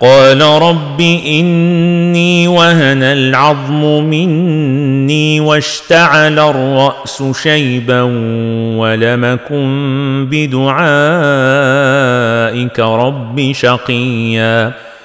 قال رب إني وهن العظم مني واشتعل الرأس شيبا ولمكن بدعائك رب شقيا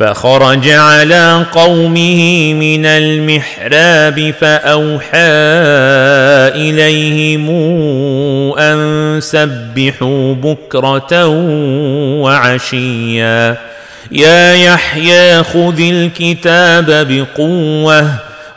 فخرج على قومه من المحراب فأوحى إليهم أن سبحوا بكرة وعشيا. يا يحيى خذ الكتاب بقوة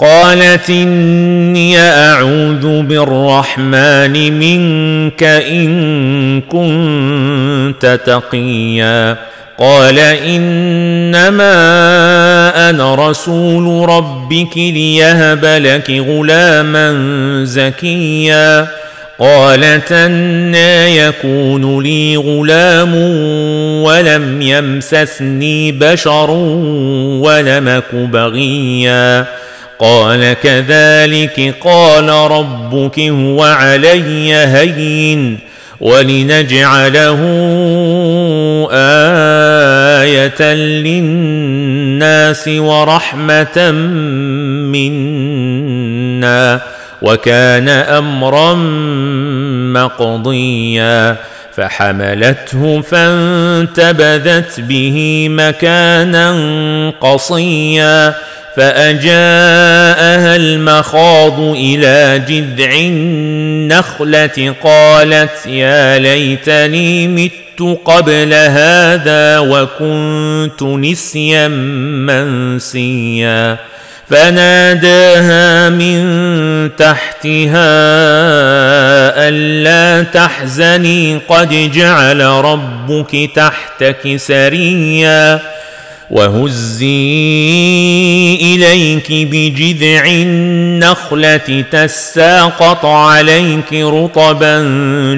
قالت إني أعوذ بالرحمن منك إن كنت تقيا. قال إنما أنا رسول ربك ليهب لك غلاما زكيا. قالت أنا يكون لي غلام ولم يمسسني بشر ولمك بغيا. قال كذلك قال ربك هو علي هين ولنجعله آية للناس ورحمة منا وكان أمرا مقضيا فحملته فانتبذت به مكانا قصيا فأجاءها المخاض إلى جذع النخلة قالت يا ليتني مت قبل هذا وكنت نسيا منسيا فناداها من تحتها ألا تحزني قد جعل ربك تحتك سريا وهزي إليك بجذع النخلة تساقط عليك رطبا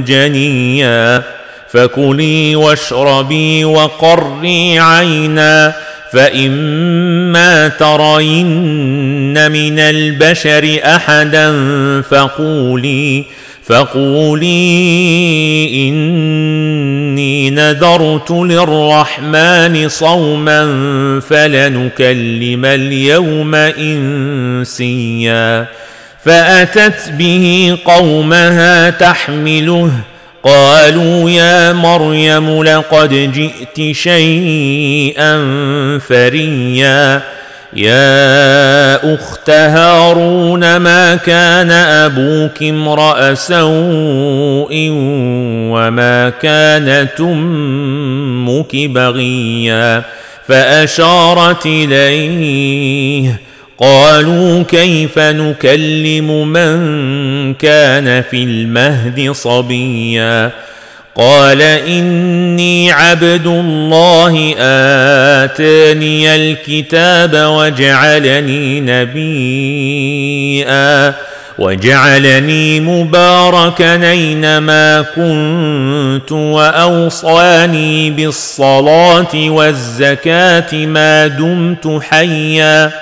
جنيا فكلي واشربي وقري عينا فإما ترين من البشر أحدا فقولي فقولي إني نذرت للرحمن صوما فلنكلم اليوم إنسيا فأتت به قومها تحمله قالوا يا مريم لقد جئت شيئا فريا يا أخت هارون ما كان أبوك امرأ سوء وما كانت أمك بغيا فأشارت إليه قالوا كيف نكلم من كان في المهد صبيا قال إني عبد الله آتاني الكتاب وجعلني نبيا وجعلني مباركا أينما كنت وأوصاني بالصلاة والزكاة ما دمت حيا.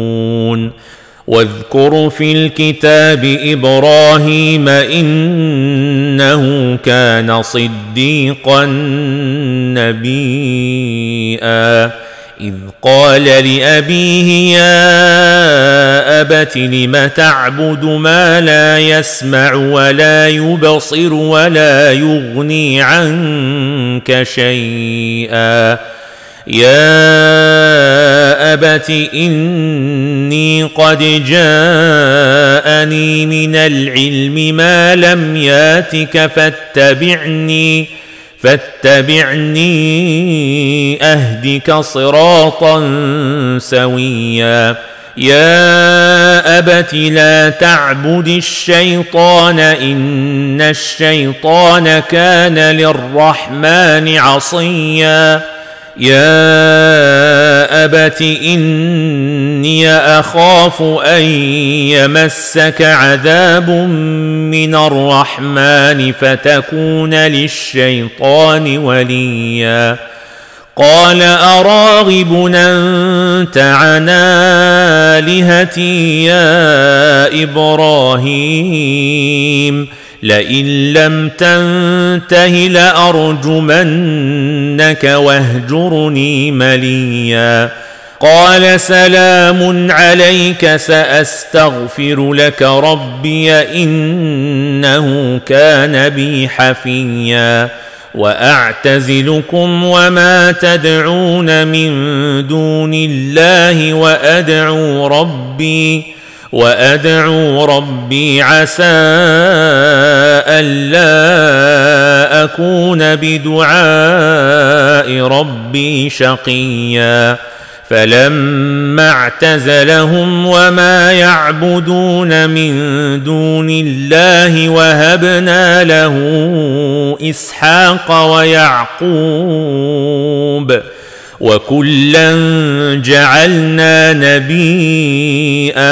واذكر في الكتاب إبراهيم إنه كان صديقا نبيا. إذ قال لأبيه يا أبت لم تعبد ما لا يسمع ولا يبصر ولا يغني عنك شيئا؟ يا ابت اني قد جاءني من العلم ما لم ياتك فاتبعني فاتبعني اهدك صراطا سويا. يا ابت لا تعبد الشيطان ان الشيطان كان للرحمن عصيا. يا ابت اني اخاف ان يمسك عذاب من الرحمن فتكون للشيطان وليا قال اراغب انت عن الهتي يا إبراهيم لئن لم تنته لأرجمنك واهجرني مليا. قال سلام عليك سأستغفر لك ربي إنه كان بي حفيا. وأعتزلكم وما تدعون من دون الله وأدعو ربي وأدعو ربي عسى ألا أكون بدعاء ربي شقيا. فلما اعتزلهم وما يعبدون من دون الله وهبنا له إسحاق ويعقوب وكلا جعلنا نبيئا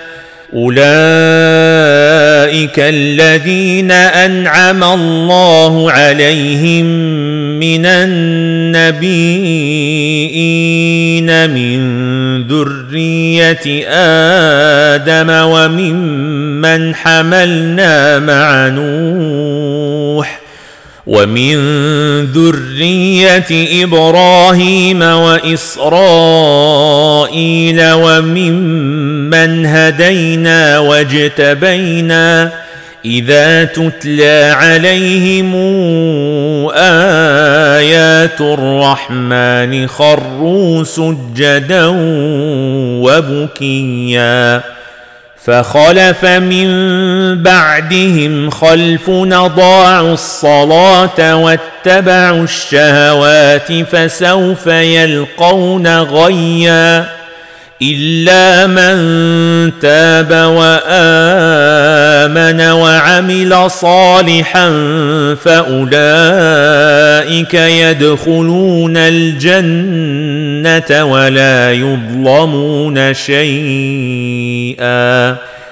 أولئك الذين أنعم الله عليهم من النبيين من ذرية آدم وممن حملنا مع نوح ومن ذرية إبراهيم وإسرائيل وممن هدينا واجتبينا إذا تتلى عليهم آيات الرحمن خروا سجدا وبكيا فخلف من بعدهم خلف ضاعوا الصلاة واتبعوا الشهوات فسوف يلقون غيا إلا من تاب وآمن وعمل صالحا فأولئك يدخلون الجنة ولا يظلمون شيئا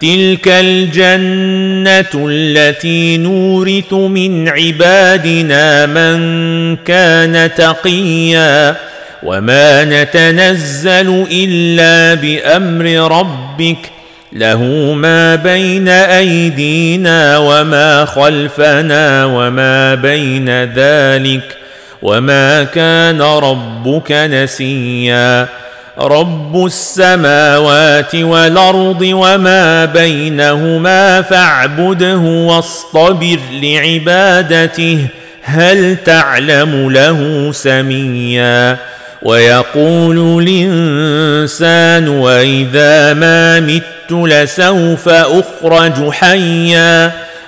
تلك الجنة التي نورث من عبادنا من كان تقيا وما نتنزل إلا بأمر ربك له ما بين أيدينا وما خلفنا وما بين ذلك وما كان ربك نسيا رب السماوات والارض وما بينهما فاعبده واصطبر لعبادته هل تعلم له سميا ويقول الانسان واذا ما مت لسوف اخرج حيا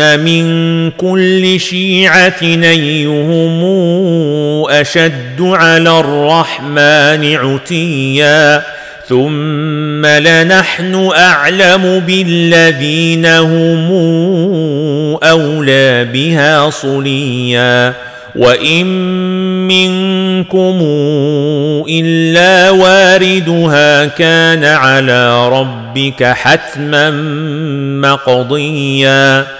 من كل شيعه ايهم اشد على الرحمن عتيا ثم لنحن اعلم بالذين هم اولى بها صليا وان منكم الا واردها كان على ربك حتما مقضيا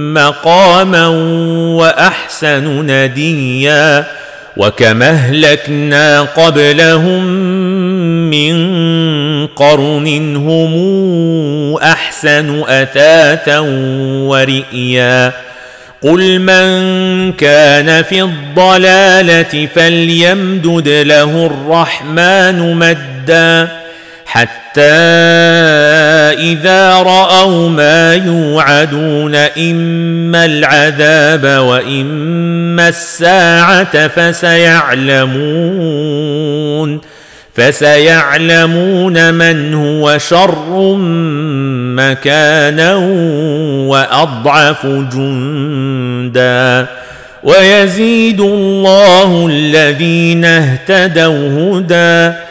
مقاما وأحسن نديا وكما أهلكنا قبلهم من قرن هم أحسن أثاثا ورئيا قل من كان في الضلالة فليمدد له الرحمن مدا حتى إذا رأوا ما يوعدون إما العذاب وإما الساعة فسيعلمون فسيعلمون من هو شر مكانا وأضعف جندا ويزيد الله الذين اهتدوا هدى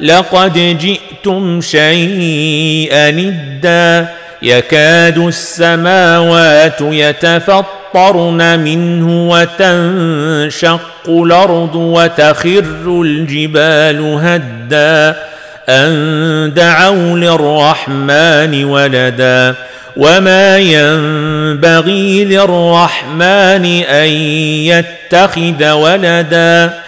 لقد جئتم شيئا إدا يكاد السماوات يتفطرن منه وتنشق الأرض وتخر الجبال هدا أن دعوا للرحمن ولدا وما ينبغي للرحمن أن يتخذ ولدا